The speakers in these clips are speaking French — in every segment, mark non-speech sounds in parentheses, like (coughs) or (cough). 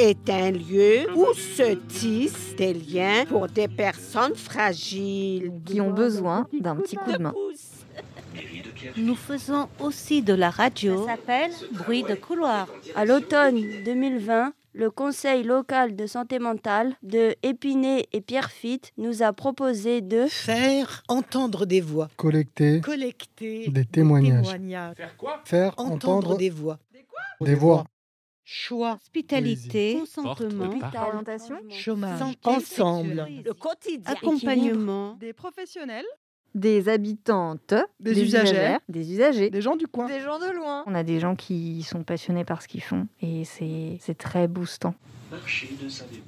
est un lieu où se tissent des liens pour des personnes fragiles. Qui ont besoin d'un petit coup de main. Nous faisons aussi de la radio. Ça s'appelle Bruit de couloir. À l'automne 2020, le Conseil local de santé mentale de Épinay et Pierrefitte nous a proposé de faire entendre des voix, collecter collecter des témoignages, Faire quoi faire entendre entendre des voix, des voix, choix, Hospitalité, Consentement. Orientation chômage, ensemble, le quotidien, accompagnement, des professionnels, des habitantes, Des usagères. des usagers, des gens du coin. des gens de loin. On a des gens qui sont passionnés par ce qu'ils font et c'est c'est très boostant.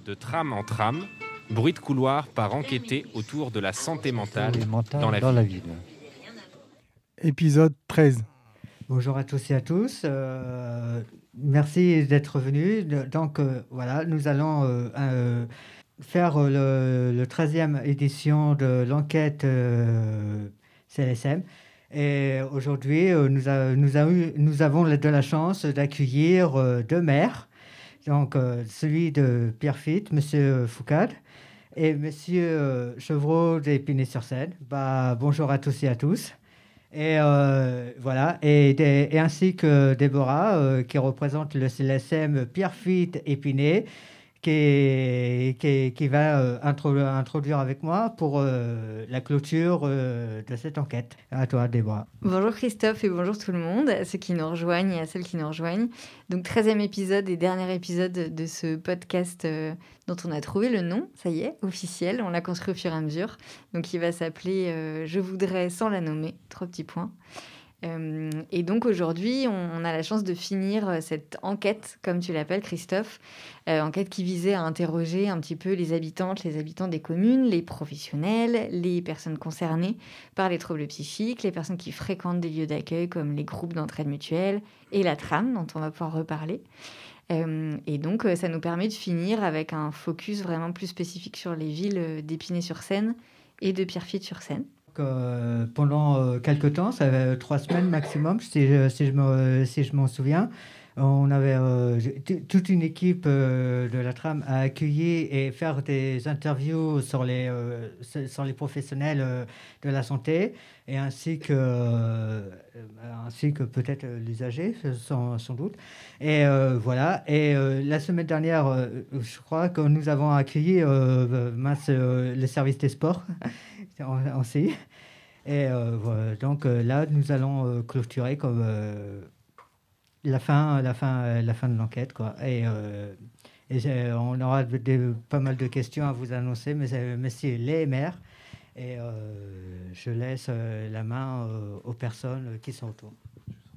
De tram en tram, bruit de couloir par enquêter autour de la santé mentale dans la ville. épisode 13. Bonjour à tous et à tous. euh, merci d'être venus. De- Donc euh, voilà, nous allons euh, euh, faire le, le 13e édition de l'enquête CLSM. Et aujourd'hui, nous, avons de la chance d'accueillir deux maires. Donc celui de Pierrefitte, Monsieur Foucade, et euh, Chevreau d'Épinay-sur-Seine. Bah, bonjour à tous et à tous. Et euh, voilà, et, ainsi que Déborah, euh, qui représente le CLSM Pierrefitte Épinay, qui, va euh, introdu- introduire avec moi pour euh, la clôture euh, de cette enquête. À toi, Déborah. Bonjour Christophe et bonjour tout le monde, à ceux qui nous rejoignent et à celles qui nous rejoignent. Donc 13e épisode et dernier épisode de ce podcast dont on a trouvé le nom, ça y est, officiel, on l'a construit au fur et à mesure. Donc il va s'appeler Je voudrais sans la nommer, trois petits points. Euh, et donc aujourd'hui, on, a la chance de finir euh, cette enquête, comme tu l'appelles Christophe, euh, enquête qui visait à interroger un petit peu les habitantes, les habitants des communes, les professionnels, les personnes concernées par les troubles psychiques, les personnes qui fréquentent des lieux d'accueil comme les groupes d'entraide mutuelle et la trame dont on va pouvoir reparler. Et donc, ça nous permet de finir avec un focus vraiment plus spécifique sur les villes d'Épinay-sur-Seine et de Pierrefitte-sur-Seine. Euh, pendant euh, quelques temps, ça fait trois semaines maximum, si si je me- si je m'en souviens, on avait euh, toute une équipe euh, de la trame à accueillir et faire des interviews sur les, euh, sur les professionnels de la santé, et ainsi que, ainsi que peut-être l'usager, sans, sans doute. Et voilà. Et la semaine dernière, je crois que nous avons accueilli le service des sports (laughs) en, en C. Et donc là, nous allons clôturer comme la fin, la fin, euh, la fin de l'enquête, quoi. Et, euh, on aura pas mal de questions à vous annoncer, mais c'est monsieur les maires. Et euh, je laisse euh, la main euh, aux personnes qui sont autour.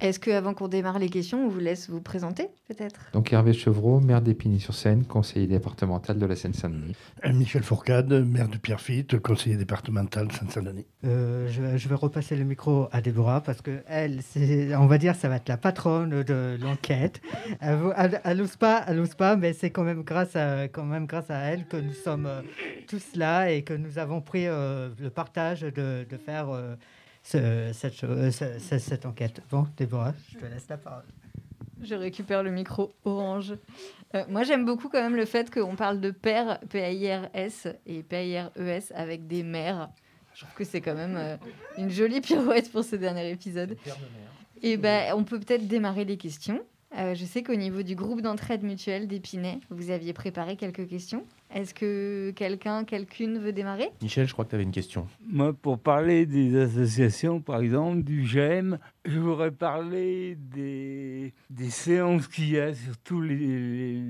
Est-ce que avant qu'on démarre les questions, on vous laisse vous présenter peut-être? Donc Hervé Chevreau, maire d'Épinay-sur-Seine, conseiller départemental de la Seine-Saint-Denis. Euh, Michel Fourcade, maire de Pierrefitte, conseiller départemental Seine-Saint-Denis. Euh, je, vais- je vais repasser le micro à Déborah parce que elle, on va dire, ça va être la patronne de l'enquête. Elle, vous- elle, elle ose pas, elle ose pas, mais c'est quand même grâce à, quand même grâce à elle que nous sommes euh, tous là et que nous avons pris euh, le partage de, de faire euh, ce- cette, enquête. Bon, Déborah, je te laisse la parole. Je récupère le micro orange. Euh, moi, j'aime beaucoup quand même le fait qu'on parle de père, P-A-I-R-S et P-A-I-R-E-S avec des mères. Je trouve que c'est quand même euh, une jolie pirouette pour ce dernier épisode. Et ben, on peut peut-être démarrer les questions. Euh, je sais qu'au niveau du groupe d'entraide mutuelle d'Épinay, vous aviez préparé quelques questions. Est-ce que quelqu'un, quelqu'une veut démarrer? Michel, je crois que tu avais une question. Moi, pour parler des associations, par exemple, du GEM, je voudrais parler des, des séances qu'il y a sur tous les, les-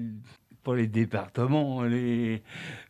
pour les départements, les,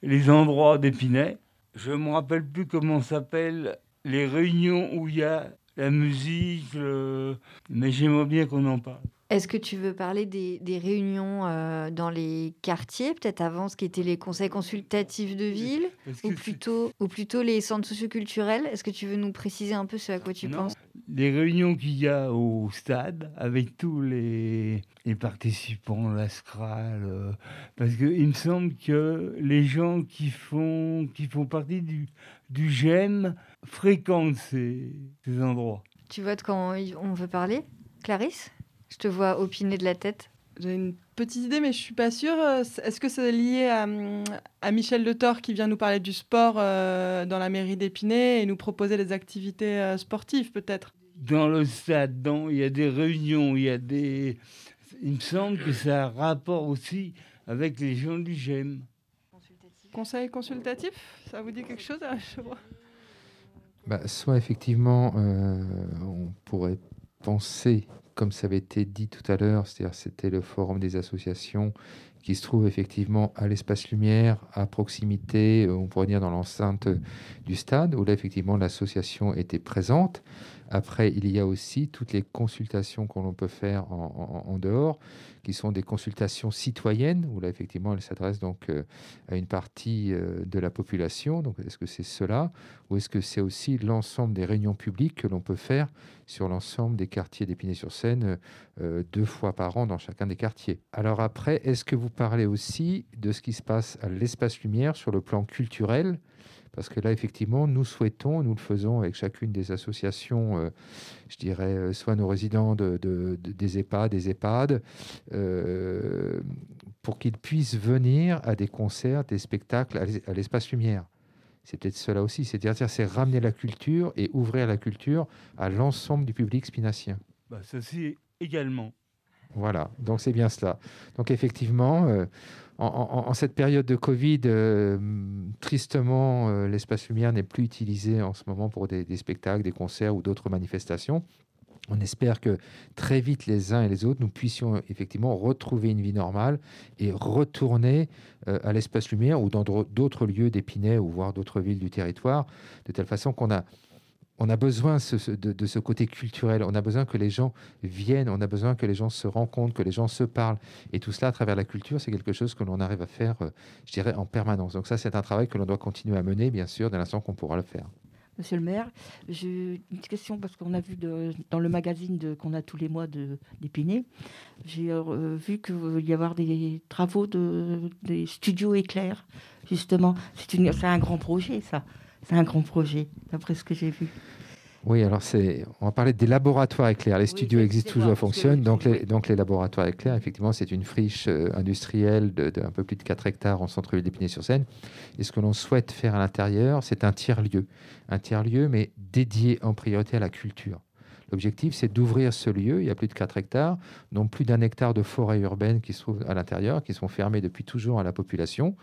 les endroits d'Épinay. Je ne me rappelle plus comment s'appellent les réunions où il y a la musique, le- mais j'aimerais bien qu'on en parle. Est-ce que tu veux parler des, des réunions euh, dans les quartiers, peut-être avant ce qui était les conseils consultatifs de ville, ou plutôt, ou plutôt les centres socioculturels? Est-ce que tu veux nous préciser un peu ce à quoi tu Non. penses? Les réunions qu'il y a au stade avec tous les, les participants, la SCRAL, euh, parce qu'il me semble que les gens qui font, qui font partie du, du GEM fréquentent ces, ces endroits. Tu votes quand on veut parler? Clarisse? Je te vois opiner de la tête. J'ai une Petite idée, mais je suis pas sûre. Est-ce que c'est lié à, Michel Le Thor qui vient nous parler du sport dans la mairie d'Épinay et nous proposer des activités sportives peut-être? Dans le stade, il y a des réunions, il y a des. Il me semble que ça a rapport aussi avec les gens du GEM. Conseil consultatif, ça vous dit quelque chose bah, Soit effectivement, euh, on pourrait penser, comme ça avait été dit tout à l'heure, c'est-à-dire c'était le forum des associations qui se trouve effectivement à l'espace lumière, à proximité, euh, on pourrait dire dans l'enceinte du stade, où là effectivement l'association était présente. Après, il y a aussi toutes les consultations que l'on peut faire en, dehors, qui sont des consultations citoyennes, où là, effectivement, elles s'adressent donc euh, à une partie euh, de la population. Donc, est-ce que c'est cela ou est-ce que c'est aussi l'ensemble des réunions publiques que l'on peut faire sur l'ensemble des quartiers d'Épinay-sur-Seine deux fois par an dans chacun des quartiers? Alors après, est-ce que vous parlez aussi de ce qui se passe à l'espace lumière sur le plan culturel parce que là, effectivement, nous souhaitons, nous le faisons avec chacune des associations, euh, je dirais, euh, soit nos résidents de, des EHPAD, des EHPAD, euh, pour qu'ils puissent venir à des concerts, des spectacles à l'espace lumière. C'est peut-être cela aussi, c'est-à-dire c'est ramener la culture et ouvrir la culture à l'ensemble du public spinacien. Bah, ceci également. Voilà, donc c'est bien cela. Donc effectivement, en, cette période de Covid, euh, tristement, euh, l'espace lumière n'est plus utilisé en ce moment pour des, spectacles, des concerts ou d'autres manifestations. On espère que très vite, les uns et les autres, nous puissions effectivement retrouver une vie normale et retourner euh, à l'espace lumière ou dans d'autres lieux d'Épinay ou voire d'autres villes du territoire, de telle façon qu'on a on a besoin de, ce côté culturel, on a besoin que les gens viennent, on a besoin que les gens se rencontrent, que les gens se parlent. Et tout cela à travers la culture, c'est quelque chose que l'on arrive à faire, euh, je dirais, en permanence. Donc ça, c'est un travail que l'on doit continuer à mener, bien sûr, dès l'instant qu'on pourra le faire. Monsieur le maire, j'ai une question parce qu'on a vu dans le magazine qu'on a tous les mois d'Épinay, j'ai euh, vu qu'il y avoir des travaux de, des studios éclairs, justement. C'est un grand projet, ça. C'est un grand projet, d'après ce que j'ai vu. Oui, alors c'est, on va parler des laboratoires éclairs. Les studios existent toujours, fonctionnent. Donc les, donc les laboratoires éclairs, effectivement, c'est une friche euh, industrielle d'un peu plus de 4 hectares en centre-ville d'Épinay-sur-Seine. Et ce que l'on souhaite faire à l'intérieur, c'est un tiers-lieu. Un tiers-lieu, mais dédié en priorité à la culture. L'objectif, c'est d'ouvrir ce lieu. Il y a plus de 4 hectares, dont plus d'un hectare de forêt urbaine qui se trouve à l'intérieur, qui sont fermés depuis toujours à la population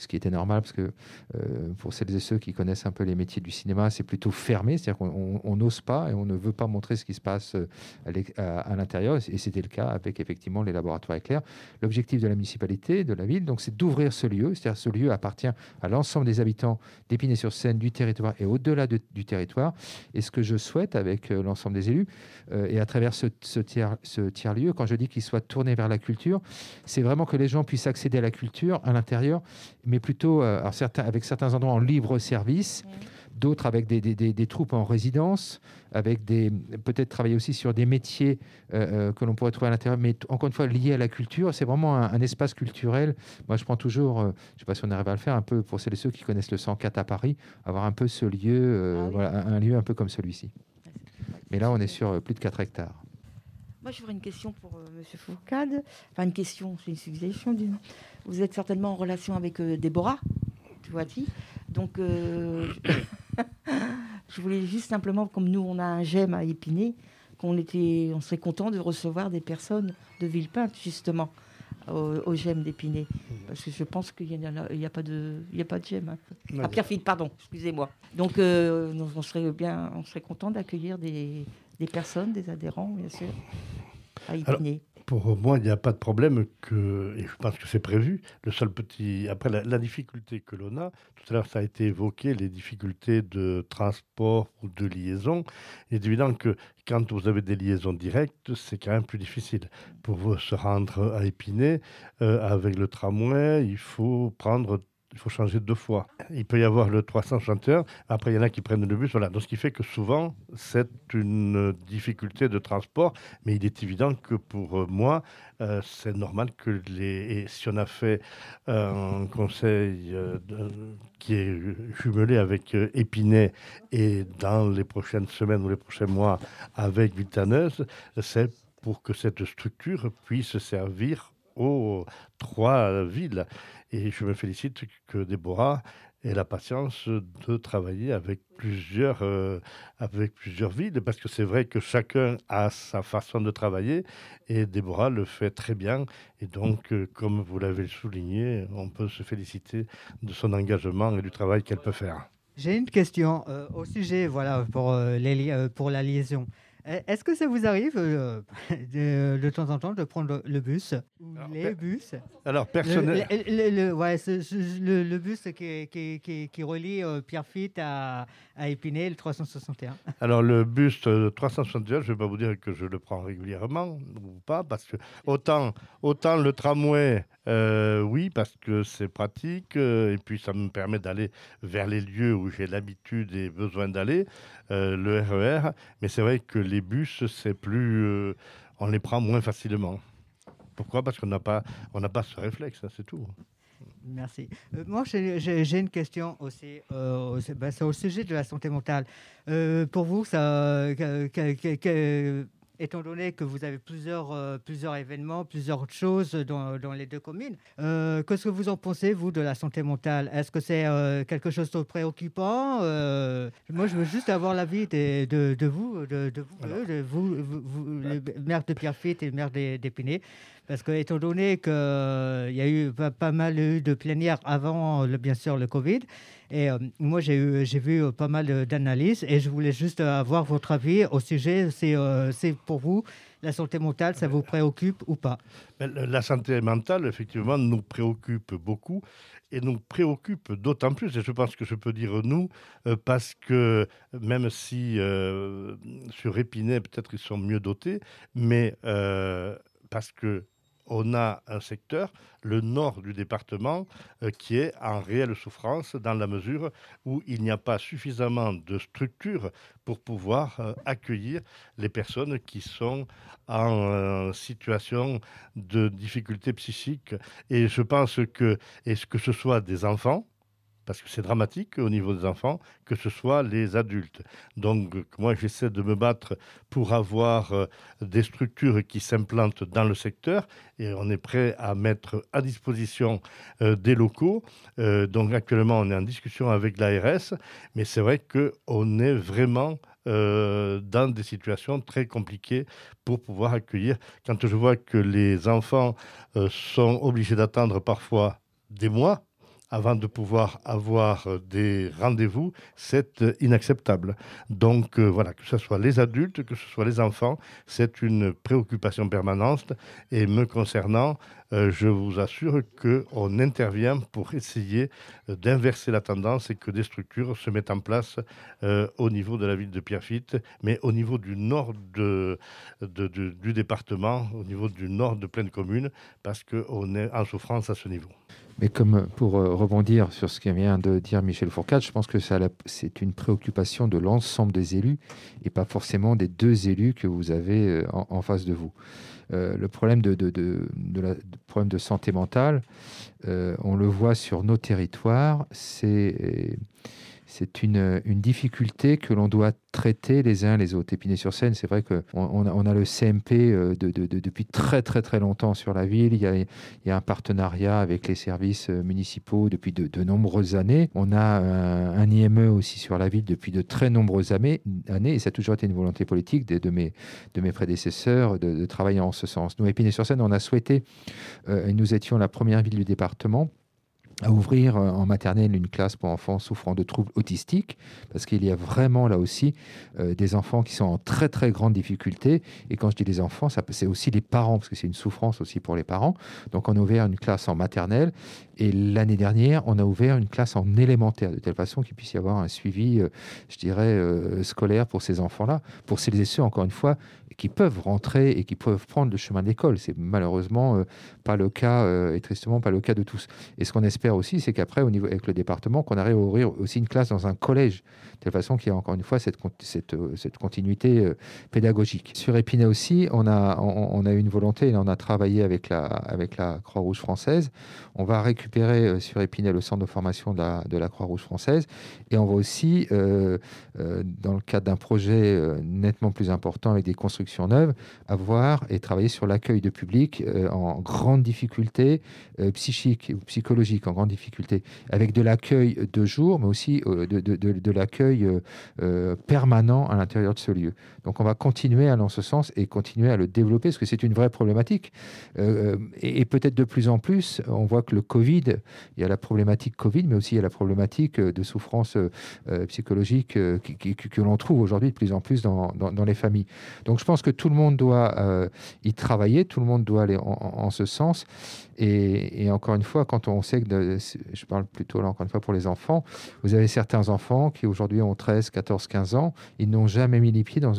ce qui était normal parce que euh, pour celles et ceux qui connaissent un peu les métiers du cinéma, c'est plutôt fermé, c'est-à-dire qu'on n'ose pas et on ne veut pas montrer ce qui se passe euh, à, l'intérieur, et c'était le cas avec effectivement les laboratoires éclairs. L'objectif de la municipalité, de la ville, donc c'est d'ouvrir ce lieu, c'est-à-dire ce lieu appartient à l'ensemble des habitants d'Épinay-sur-Seine, du territoire et au-delà du territoire. Et ce que je souhaite avec euh, l'ensemble des élus et à travers ce, ce tiers, ce tiers lieu, quand je dis qu'il soit tourné vers la culture, c'est vraiment que les gens puissent accéder à la culture à l'intérieur mais plutôt euh, alors certains, avec certains endroits en libre service, d'autres avec des, des, des, troupes en résidence, avec des peut-être travailler aussi sur des métiers euh, euh, que l'on pourrait trouver à l'intérieur, mais encore une fois liés à la culture. C'est vraiment un, espace culturel. Moi, je prends toujours, je ne sais pas si on arrive à le faire, un peu pour celles et ceux qui connaissent le 104 à Paris, avoir un peu ce lieu, ah voilà, un, lieu un peu comme celui-ci. Mais là, on est sur plus de 4 hectares. Moi, j'aurais une question pour M. Fourcade. Enfin, une question, c'est une suggestion. Vous êtes certainement en relation avec euh, Déborah, tu vois Donc, euh, (coughs) je voulais juste simplement, comme nous, on a un GEM à Épinay, qu'on était, on serait content de recevoir des personnes de Villepinte, justement, au, GEM d'Épinay. Parce que je pense qu'il n'y a, a, pas de, il a pas de GEM. Hein. À Pierrefitte, pardon, excusez-moi. Donc, euh, on serait bien, on serait content d'accueillir des, des personnes, des adhérents, bien sûr, à Épinay. Pour moi, il n'y a pas de problème que, et je pense que c'est prévu. Le seul petit, après la, difficulté que l'on a, tout à l'heure ça a été évoqué, les difficultés de transport ou de liaison. Il est évident que quand vous avez des liaisons directes, c'est quand même plus difficile. Pour se rendre à Épinay, euh, avec le tramway, il faut prendre il faut changer deux fois. Il peut y avoir le 361, après il y en a qui prennent le bus, voilà. Donc ce qui fait que souvent c'est une difficulté de transport, mais il est évident que pour moi, euh, c'est normal que les. Et si on a fait un conseil euh, qui est jumelé avec euh, Épinay et dans les prochaines semaines ou les prochains mois avec Vitaneuse, c'est pour que cette structure puisse servir aux trois villes. Et je me félicite que Déborah ait la patience de travailler avec plusieurs, euh, avec plusieurs villes, parce que c'est vrai que chacun a sa façon de travailler, et Déborah le fait très bien. Et donc, euh, comme vous l'avez souligné, on peut se féliciter de son engagement et du travail qu'elle peut faire. J'ai une question euh, au sujet, voilà, pour, pour la liaison. E, est-ce que ça vous arrive euh, (laughs) de, temps en temps de prendre le bus ou les bus Alors, personnellement. Le, ouais, le, bus qui, qui, qui, relie euh, Pierrefitte à, à, Épinay, le 361. (laughs) Alors, le bus 361, je ne vais pas vous dire que je le prends régulièrement ou pas, parce que autant, autant le tramway euh, oui, parce que c'est pratique euh, et puis ça me permet d'aller vers les lieux où j'ai l'habitude et besoin d'aller, euh, le RER. Mais c'est vrai que les bus, c'est plus, on les prend moins facilement. Pourquoi? Parce qu'on n'a pas, on n'a pas ce réflexe, hein, c'est tout. Merci. moi, j'ai une question aussi. Ben, c'est au sujet de la santé mentale. pour vous, ça, étant donné que vous avez plusieurs, euh, plusieurs événements, plusieurs choses dans, dans les deux communes. Euh, qu'est-ce que vous en pensez, vous, de la santé mentale? Est-ce que c'est euh, quelque chose de préoccupant? Moi, je veux juste avoir l'avis de, de, vous, de, de vous, de vous, vous, le maire de Pierrefitte et le maire d'Épinay. Parce que, étant donné qu'il y a eu pas, pas mal de plénières avant, le, bien sûr, le Covid, et euh, moi, j'ai vu euh, pas mal d'analyses et je voulais juste avoir votre avis au sujet. C'est euh, pour vous, la santé mentale, ça vous préoccupe ou pas? La santé mentale, effectivement, nous préoccupe beaucoup et nous préoccupe d'autant plus, et je pense que je peux dire nous, parce que même si sur Épinay, peut-être ils sont mieux dotés, mais parce que on a un secteur, le nord du département, euh, qui est en réelle souffrance dans la mesure où il n'y a pas suffisamment de structures pour pouvoir euh, accueillir les personnes qui sont en euh, situation de difficulté psychique. Et je pense que, est-ce que ce soit des enfants, parce que c'est dramatique au niveau des enfants, que ce soit les adultes. Donc moi j'essaie de me battre pour avoir euh, des structures qui s'implantent dans le secteur et on est prêt à mettre à disposition euh, des locaux. Euh, donc actuellement on est en discussion avec l'ARS, mais c'est vrai qu'on est vraiment dans des situations très compliquées pour pouvoir accueillir. Quand je vois que les enfants sont obligés d'attendre parfois des mois avant de pouvoir avoir euh, des rendez-vous, c'est euh, inacceptable. Donc euh, voilà, que ce soit les adultes, que ce soit les enfants, c'est une préoccupation permanente. Et me concernant, je vous assure qu'on intervient pour essayer d'inverser la tendance et que des structures se mettent en place au niveau de la ville de Pierrefitte, mais au niveau du nord du département, au niveau du nord de pleine commune, parce qu'on est en souffrance à ce niveau. Mais comme pour euh, rebondir sur ce que vient de dire Michel Fourcade, je pense que c'est une préoccupation de l'ensemble des élus et pas forcément des deux élus que vous avez euh, en, face de vous. Euh, le problème de, de, la, problème de santé mentale, on le voit sur nos territoires, c'est c'est une, une, difficulté que l'on doit traiter les uns les autres. Épinay-sur-Seine, c'est vrai qu'on on a le CMP euh, de, depuis très très très longtemps sur la ville. Il y, a, un partenariat avec les services euh, municipaux depuis de, nombreuses années. On a un, IME aussi sur la ville depuis de très nombreuses années, et ça a toujours été une volonté politique de, mes, prédécesseurs de, travailler en ce sens. Nous, Épinay-sur-Seine, on a souhaité, euh, nous étions la première ville du département, à ouvrir euh, en maternelle une classe pour enfants souffrant de troubles autistiques, parce qu'il y a vraiment là aussi euh, des enfants qui sont en très très grande difficulté. Et quand je dis les enfants, c'est aussi les parents, parce que c'est une souffrance aussi pour les parents. Donc on a ouvert une classe en maternelle, et l'année dernière, on a ouvert une classe en élémentaire, de telle façon qu'il puisse y avoir un suivi, euh, je dirais, scolaire pour ces enfants-là, pour celles et ceux, encore une fois, qui peuvent rentrer et qui peuvent prendre le chemin de l'école. C'est malheureusement pas le cas, et tristement pas le cas de tous. Et ce qu'on espère aussi, c'est qu'après, au niveau avec le département, qu'on arrive à ouvrir aussi une classe dans un collège, de telle façon qu'il y a encore une fois cette, cette, cette continuité pédagogique. Sur Épinay aussi, on a, on, une volonté, et on a travaillé avec la, avec la Croix-Rouge française. On va récupérer sur Épinay le centre de formation de la, de la Croix-Rouge française, et on va aussi, dans le cadre d'un projet nettement plus important avec des constructions neuves, avoir et travailler sur l'accueil de public en grande difficulté psychique ou psychologique, en grande difficulté, avec de l'accueil de jour, mais aussi de, de, de, l'accueil permanent à l'intérieur de ce lieu. Donc on va continuer à aller dans ce sens et continuer à le développer, parce que c'est une vraie problématique. et, peut-être de plus en plus, on voit que le Covid, il y a la problématique Covid, mais aussi il y a la problématique de souffrance psychologique que l'on trouve aujourd'hui de plus en plus dans, dans, les familles. Donc je pense que tout le monde doit y travailler, tout le monde doit aller en, ce sens. Et, encore une fois, quand on sait que, je parle plutôt là encore une fois pour les enfants, vous avez certains enfants qui aujourd'hui ont 13, 14, 15 ans, ils n'ont jamais mis les pieds dans,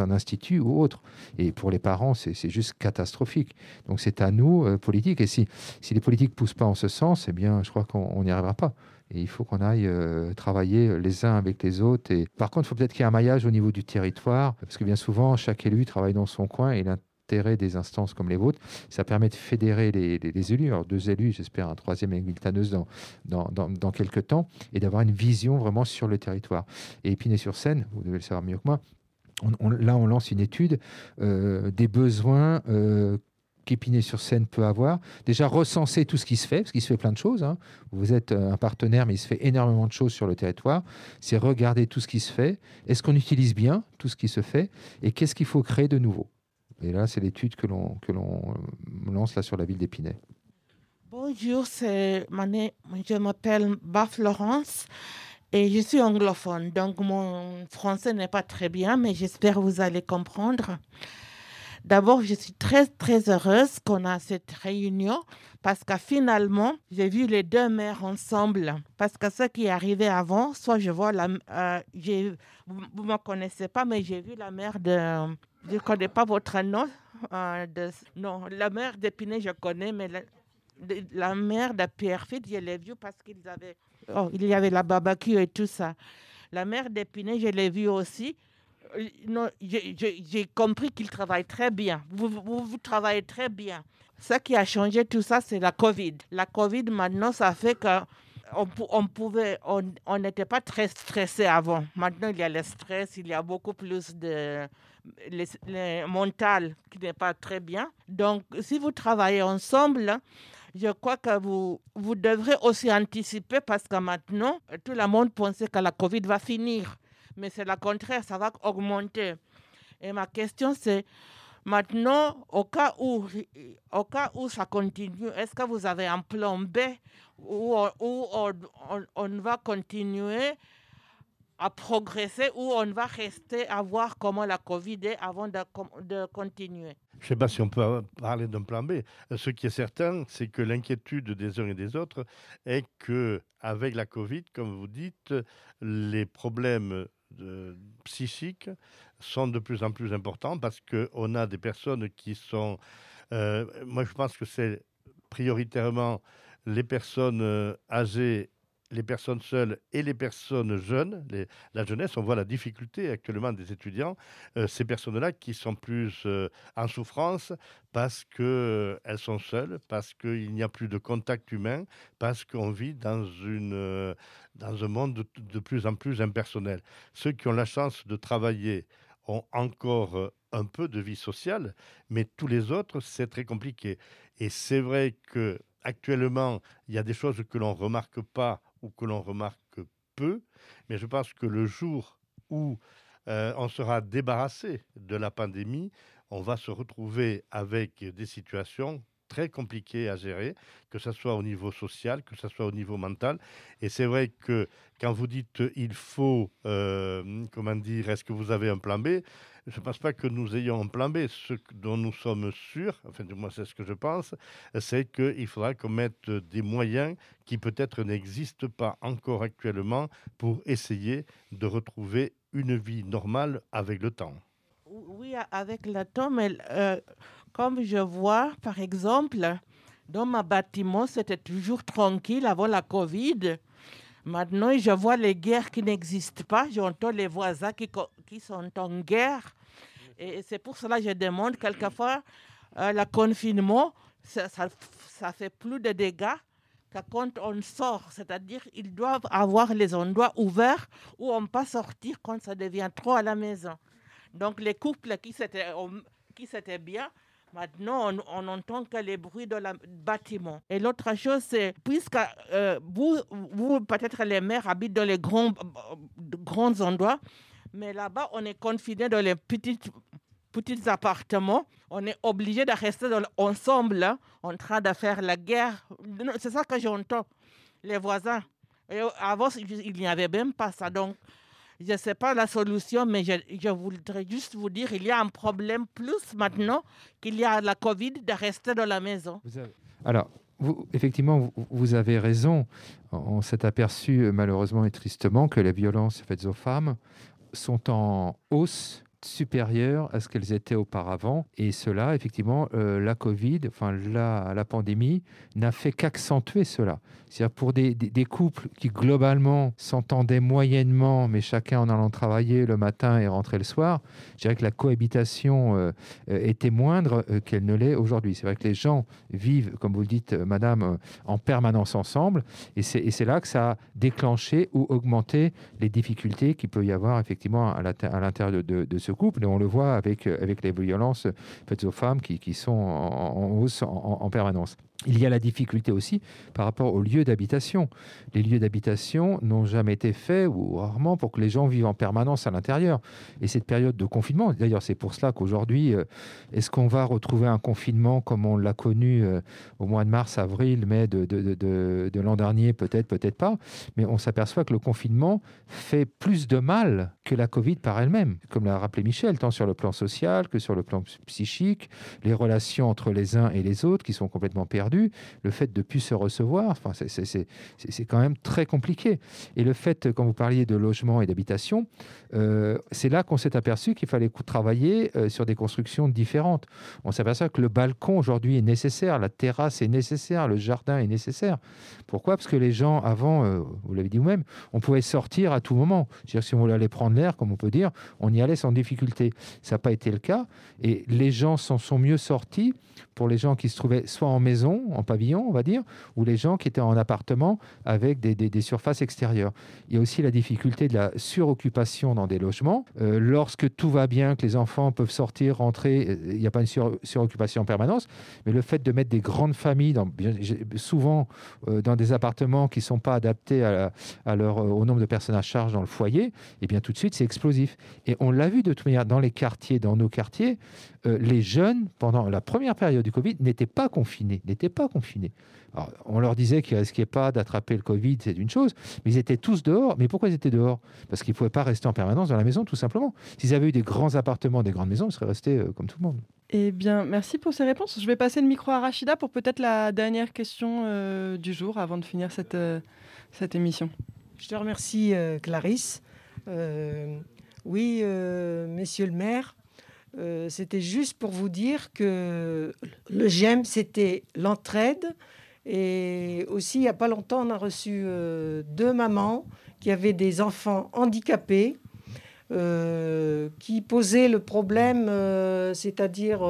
un institut ou autre. Et pour les parents, c'est juste catastrophique. Donc c'est à nous, euh, politiques, et si, les politiques ne poussent pas en ce sens, eh bien, je crois qu'on n'y arrivera pas. Et il faut qu'on aille euh, travailler les uns avec les autres. Et par contre, il faut peut-être qu'il y ait un maillage au niveau du territoire, parce que bien souvent, chaque élu travaille dans son coin et des instances comme les vôtres, ça permet de fédérer les, élus. Alors, deux élus, j'espère un troisième avec Miltaneuse dans, dans, dans, quelques temps, et d'avoir une vision vraiment sur le territoire. Et Épinay-sur-Seine, vous devez le savoir mieux que moi, là, on lance une étude euh, des besoins euh, qu'Épinay-sur-Seine peut avoir. Déjà, recenser tout ce qui se fait, parce qu'il se fait plein de choses. Hein. Vous êtes euh, un partenaire, mais il se fait énormément de choses sur le territoire. C'est regarder tout ce qui se fait. Est-ce qu'on utilise bien tout ce qui se fait? Et qu'est-ce qu'il faut créer de nouveau? Et là, c'est l'étude que l'on, euh, lance là sur la ville d'Épinay. Bonjour, je m'appelle Baf Florence et je suis anglophone, donc mon français n'est pas très bien, mais j'espère que vous allez comprendre. D'abord, je suis très, très heureuse qu'on a cette réunion parce que finalement, j'ai vu les deux mères ensemble. Parce que ce qui est arrivé avant, soit je vois la. Euh, vous ne me connaissez pas, mais j'ai vu la mère de. Je ne connais pas votre nom. Euh, de, non, la mère d'Épinay, je connais, mais la, mère de Pierrefitte, je l'ai vue parce qu'ils avaient. Oh, y avait la barbecue et tout ça. La mère d'Épinay, je l'ai vue aussi. Euh, non, j'ai compris qu'il travaille très bien. Vous, vous, travaillez très bien. Ce qui a changé tout ça, c'est la COVID. La COVID, maintenant, ça fait que on, pouvait, on n'était pas très stressé avant. Maintenant, il y a le stress, il y a beaucoup plus de le, mental qui n'est pas très bien. Donc, si vous travaillez ensemble, je crois que vous, vous devrez aussi anticiper parce que maintenant, tout le monde pensait que la COVID va finir mais c'est le contraire, ça va augmenter. Et ma question, c'est maintenant, au cas où, au cas où ça continue, est-ce que vous avez un plan B où, on, on, va continuer à progresser ou on va rester à voir comment la Covid est avant de, continuer Je ne sais pas si on peut parler d'un plan B. Ce qui est certain, c'est que l'inquiétude des uns et des autres est que avec la Covid, comme vous dites, les problèmes psychiques sont de plus en plus importants parce qu'on a des personnes qui sont... Euh, moi, je pense que c'est prioritairement les personnes euh, âgées les personnes seules et les personnes jeunes, la jeunesse, on voit la difficulté actuellement des étudiants, euh, ces personnes-là qui sont plus euh, en souffrance parce qu'elles euh, sont seules, parce qu'il n'y a plus de contact humain, parce qu'on vit dans, une, dans un monde de, plus en plus impersonnel. Ceux qui ont la chance de travailler ont encore un peu de vie sociale, mais tous les autres, c'est très compliqué. Et c'est vrai que actuellement, il y a des choses que l'on ne remarque pas ou que l'on remarque peu, mais je pense que le jour où euh, on sera débarrassé de la pandémie, on va se retrouver avec des situations très compliquées à gérer, que ce soit au niveau social, que ce soit au niveau mental. Et c'est vrai que quand vous dites il faut, euh, comment dire, est-ce que vous avez un plan B je ne pense pas que nous ayons un plan B. Ce dont nous sommes sûrs, enfin du moins c'est ce que je pense, c'est qu'il faudra qu'on mette des moyens qui peut-être n'existent pas encore actuellement pour essayer de retrouver une vie normale avec le temps. Oui, avec le temps, mais euh, comme je vois, par exemple, Dans ma bâtiment, c'était toujours tranquille avant la Covid. Maintenant, je vois les guerres qui n'existent pas. J'entends les voisins qui, sont en guerre. Et c'est pour cela que je demande quelquefois euh, le confinement, ça, ça, fait plus de dégâts que quand on sort. C'est-à-dire qu'ils doivent avoir les endroits ouverts où on peut sortir quand ça devient trop à la maison. Donc les couples qui s'étaient bien, Maintenant, on, n'entend que les bruits de la bâtiment. Et l'autre chose, c'est, puisque euh, vous, vous peut-être les mères habitent dans les grands, grands endroits, mais là-bas, on est confiné dans les petits, petits appartements. On est obligé de rester ensemble, hein, en train de faire la guerre. C'est ça que j'entends, les voisins. Et avant, il n'y avait même pas ça. Donc, je ne sais pas la solution, mais je, voudrais juste vous dire il y a un problème plus maintenant qu'il y a la Covid de rester dans la maison. Alors, effectivement, vous, avez raison. On s'est aperçu malheureusement et tristement que les violences faites aux femmes sont en hausse supérieures à ce qu'elles étaient auparavant. Et cela, effectivement, euh, la Covid, enfin la, la pandémie, n'a fait qu'accentuer cela. C'est-à-dire pour des, des, couples qui globalement s'entendaient moyennement, mais chacun en allant travailler le matin et rentrer le soir, je dirais que la cohabitation euh, euh, était moindre qu'elle ne l'est aujourd'hui. C'est vrai que les gens vivent, comme vous le dites, madame, en permanence ensemble, et c'est là que ça a déclenché ou augmenté les difficultés qu'il peut y avoir effectivement à l'intérieur de, de, ce couple, et on le voit avec, avec les violences faites aux femmes qui sont en, hausse en permanence. Il y a la difficulté aussi par rapport aux lieux d'habitation. Les lieux d'habitation n'ont jamais été faits, ou rarement, pour que les gens vivent en permanence à l'intérieur. Et cette période de confinement, d'ailleurs c'est pour cela qu'aujourd'hui, euh, est-ce qu'on va retrouver un confinement comme on l'a connu euh, au mois de mars, avril, mai de, de, l'an dernier? Peut-être, peut-être pas. Mais on s'aperçoit que le confinement fait plus de mal que la Covid par elle-même, comme l'a rappelé Michel, tant sur le plan social que sur le plan psychique, les relations entre les uns et les autres qui sont complètement perdues le fait de plus se recevoir, c'est quand même très compliqué. Et le fait, quand vous parliez de logement et d'habitation, euh, c'est là qu'on s'est aperçu qu'il fallait travailler euh, sur des constructions différentes. On s'aperçoit que le balcon aujourd'hui est nécessaire, la terrasse est nécessaire, le jardin est nécessaire. Pourquoi? Parce que les gens, avant, euh, vous l'avez dit vous-même, on pouvait sortir à tout moment. -dire, si on voulait aller prendre l'air, comme on peut dire, on y allait sans difficulté. Ça n'a pas été le cas. Et les gens s'en sont mieux sortis pour les gens qui se trouvaient soit en maison, en pavillon, on va dire, ou les gens qui étaient en appartement avec des, surfaces extérieures. Il y a aussi la difficulté de la suroccupation dans des logements. Euh, lorsque tout va bien, que les enfants peuvent sortir, rentrer, euh, il n'y a pas une suroccupation en permanence, mais le fait de mettre des grandes familles, souvent euh, dans des appartements qui ne sont pas adaptés au nombre de personnes à charge dans le foyer, et eh bien tout de suite, c'est explosif. Et on l'a vu de toute manière dans les quartiers, dans nos quartiers, les jeunes, pendant la première période du Covid, n'étaient pas confinés, n'étaient pas confinés. on leur disait qu'ils ne risquaient pas d'attraper le Covid, c'est une chose, mais ils étaient tous dehors. Mais pourquoi ils étaient dehors? Parce qu'ils ne pouvaient pas rester en permanence dans la maison, tout simplement. S'ils avaient eu des grands appartements, des grandes maisons, ils seraient restés euh, comme tout le monde. Eh bien, merci pour ces réponses. Je vais passer le micro à Rachida pour peut-être la dernière question euh, du jour avant de finir cette, euh, cette émission. Je te remercie, Clarisse. oui, messieurs le maire, euh, c'était juste pour vous dire que le GEM, c'était l'entraide. Et aussi, il n'y a pas longtemps, on a reçu euh, deux mamans qui avaient des enfants handicapés, euh, qui posaient le problème, c'est-à-dire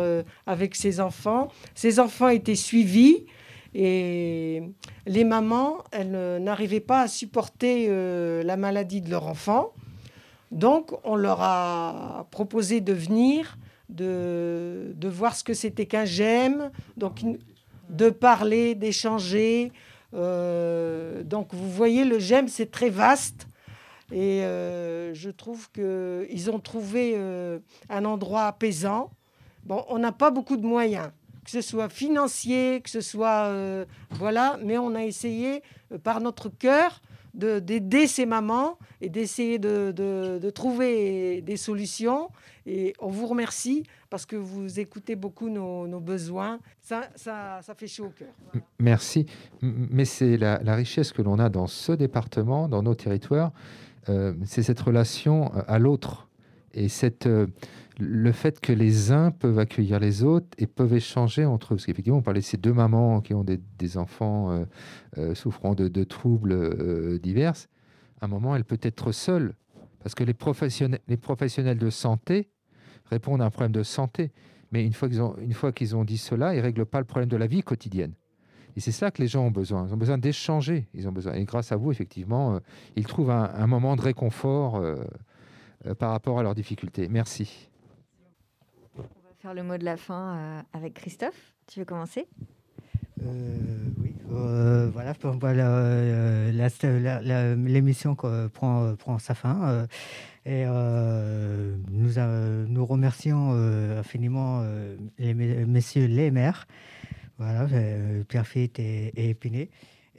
avec ces enfants. Ces enfants étaient suivis et les mamans, elles n'arrivaient pas à supporter la maladie de leur enfant. Donc, on leur a proposé de venir, de, voir ce que c'était qu'un GEM, donc de parler, d'échanger. Euh, donc, vous voyez, le GEM, c'est très vaste. Et euh, je trouve qu'ils ont trouvé euh, un endroit apaisant. Bon, on n'a pas beaucoup de moyens, que ce soit financier, que ce soit... voilà, mais on a essayé, par notre cœur, d'aider ces mamans et d'essayer de, de, trouver des solutions. Et on vous remercie parce que vous écoutez beaucoup nos, besoins. Ça, ça, ça, fait chaud au cœur. Merci. Mais c'est la, la, richesse que l'on a dans ce département, dans nos territoires, euh, c'est cette relation euh, à l'autre. Et cette, euh, le fait que les uns peuvent accueillir les autres et peuvent échanger entre eux. Parce qu'effectivement, on parlait de ces deux mamans qui ont des, enfants euh, euh, souffrant de, troubles euh, divers. À un moment, elle peut être seule. Parce que les professionnels, de santé répondent à un problème de santé. Mais une fois qu'ils ont, dit cela, ils ne règlent pas le problème de la vie quotidienne. Et c'est ça que les gens ont besoin. Ils ont besoin d'échanger. Ils ont besoin. Et grâce à vous, effectivement, ils trouvent un, moment de réconfort par rapport à leurs difficultés. Merci faire le mot de la fin euh, avec Christophe. Tu veux commencer? Euh, oui, euh, voilà, l'émission prend, sa fin et nous, nous remercions infiniment les messieurs les maires, voilà, Pierre Fitt et, et.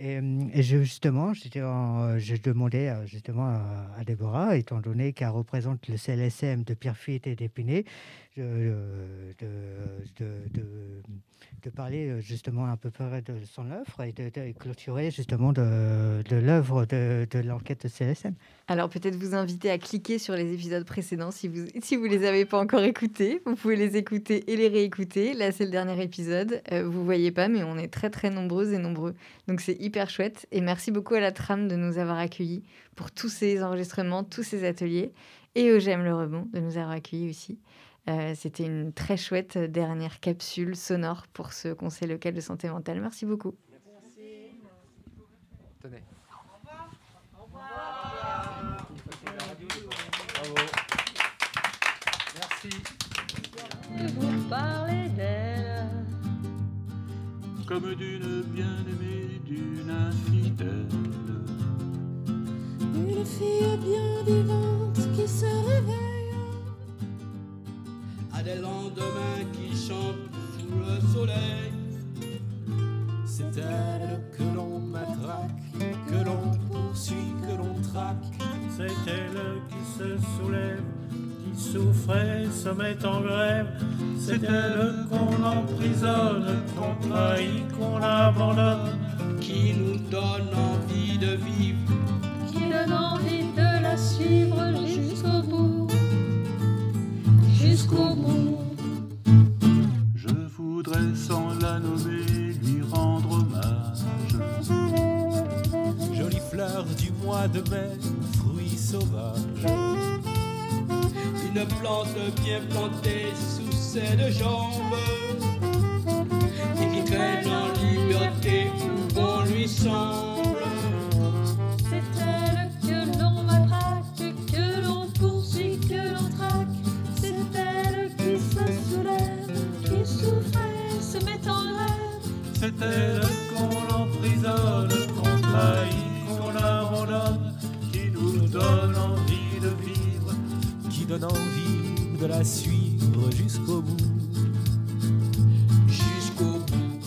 Et, justement, je demandais justement à, Déborah, étant donné qu'elle représente le CLSM de Pierrefitte et d'Épinay, de, parler euh, justement un peu près de son œuvre et de, clôturer justement de, l'œuvre de, l'enquête de CLSM. Alors peut-être vous inviter à cliquer sur les épisodes précédents si vous si vous les avez pas encore écoutés. Vous pouvez les écouter et les réécouter. Là c'est le dernier épisode. Euh, vous voyez pas mais on est très très nombreuses et nombreux. Donc c'est hyper chouette et merci beaucoup à la trame de nous avoir accueillis pour tous ces enregistrements, tous ces ateliers et au J'aime le rebond de nous avoir accueillis aussi. Euh, c'était une très chouette dernière capsule sonore pour ce conseil local de santé mentale. Merci beaucoup. Merci. Tenez. Au revoir. Merci. Vous parlez d'elle comme d'une bien-aimée, d'une infidèle. Une fille bien vivante qui se réveille qui chantent sous le soleil. C'est elle que l'on matraque, que l'on poursuit, que l'on traque. C'est elle qui se soulève, qui souffre et se met en grève. C'est elle qu'on emprisonne, qu'on trahit, qu'on abandonne, qui nous donne envie de vivre, du mois de mai, fruit sauvage. Une plante bien plantée sous ses deux jambes. Et qui traîne en liberté où bon lui semble. C'est elle que l'on matraque, que l'on poursuit, que l'on traque. C'est elle qu'on donne envie de la suivre jusqu'au bout. Jusqu'au bout.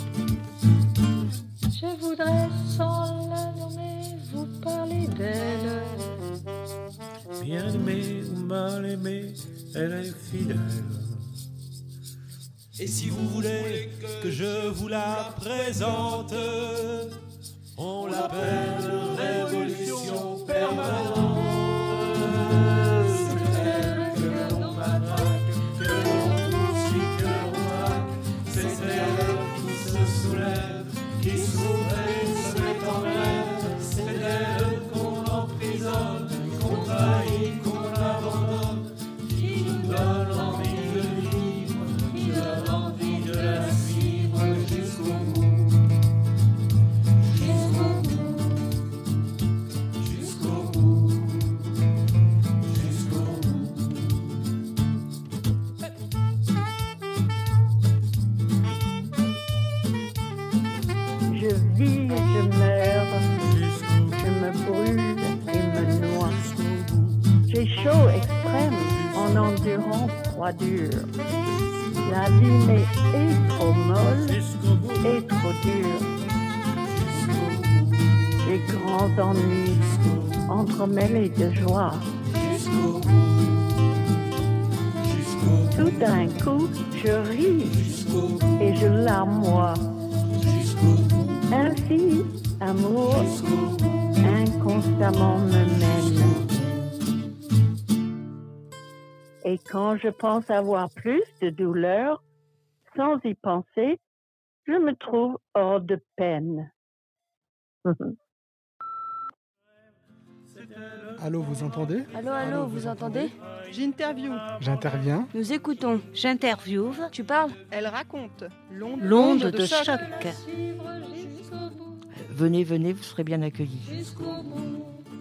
Je voudrais sans la nommer vous parler d'elle. Bien aimée ou mal aimée, elle est fidèle. Et si vous voulez que je vous la présente, on l'appelle révolution permanente. Dur. La vie est trop molle et trop dure. Les grands ennuis entremêlés de joie. Tout d'un coup, je ris et je larmoie. Ainsi, amour inconstamment me mène. Et quand je pense avoir plus de douleur, sans y penser, je me trouve hors de peine. (laughs) Allô, vous entendez? Allô, allô, vous entendez? J'interview. J'interviens. Nous écoutons. J'interviewe. Tu parles? Elle raconte. L'onde L'onde de choc. Venez, venez, vous serez bien accueillis. Jusqu'au bout.